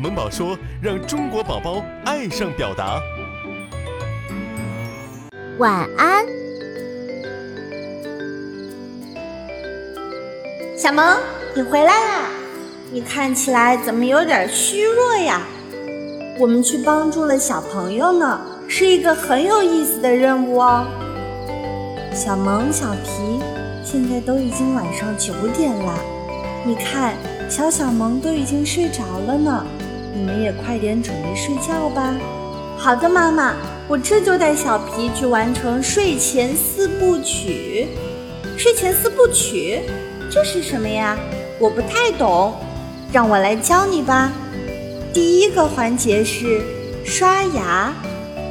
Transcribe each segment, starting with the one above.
萌宝说：“让中国宝宝爱上表达。”晚安，小萌，你回来啦！你看起来怎么有点虚弱呀？我们去帮助了小朋友呢，是一个很有意思的任务哦。小萌、小皮，现在都已经晚上九点了，你看，小小萌都已经睡着了呢。你们也快点准备睡觉吧。好的，妈妈，我这就带小皮去完成睡前四部曲。睡前四部曲，这是什么呀？我不太懂，让我来教你吧。第一个环节是刷牙。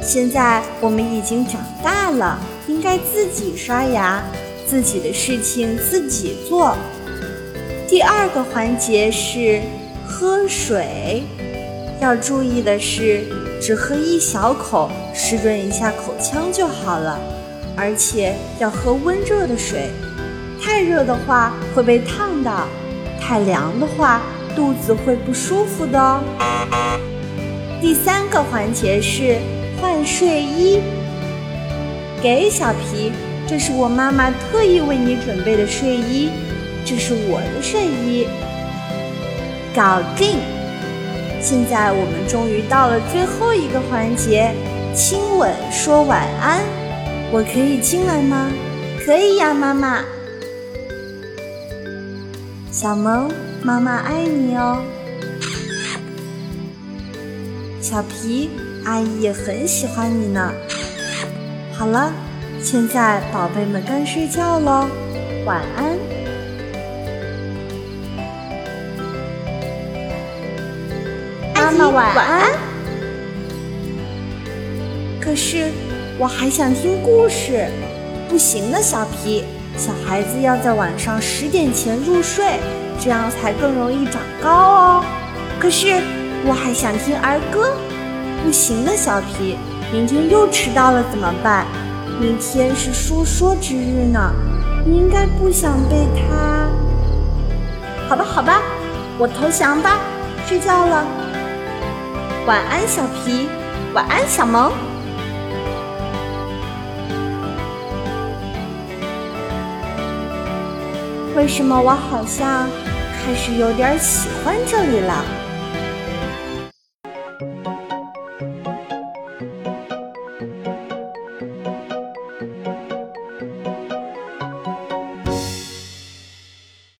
现在我们已经长大了，应该自己刷牙，自己的事情自己做。第二个环节是喝水。要注意的是，只喝一小口，湿润一下口腔就好了。而且要喝温热的水，太热的话会被烫到，太凉的话肚子会不舒服的哦。第三个环节是换睡衣，给小皮，这是我妈妈特意为你准备的睡衣，这是我的睡衣，搞定。现在我们终于到了最后一个环节，亲吻说晚安。我可以进来吗？可以呀，妈妈。小萌，妈妈爱你哦。小皮，阿姨也很喜欢你呢。好了，现在宝贝们该睡觉喽，晚安。妈妈晚安。可是我还想听故事，不行的，小皮。小孩子要在晚上十点前入睡，这样才更容易长高哦。可是我还想听儿歌，不行的，小皮。明天又迟到了怎么办？明天是说说之日呢，你应该不想被他。好吧，好吧，我投降吧，睡觉了。晚安，小皮。晚安，小萌。为什么我好像开始有点喜欢这里了？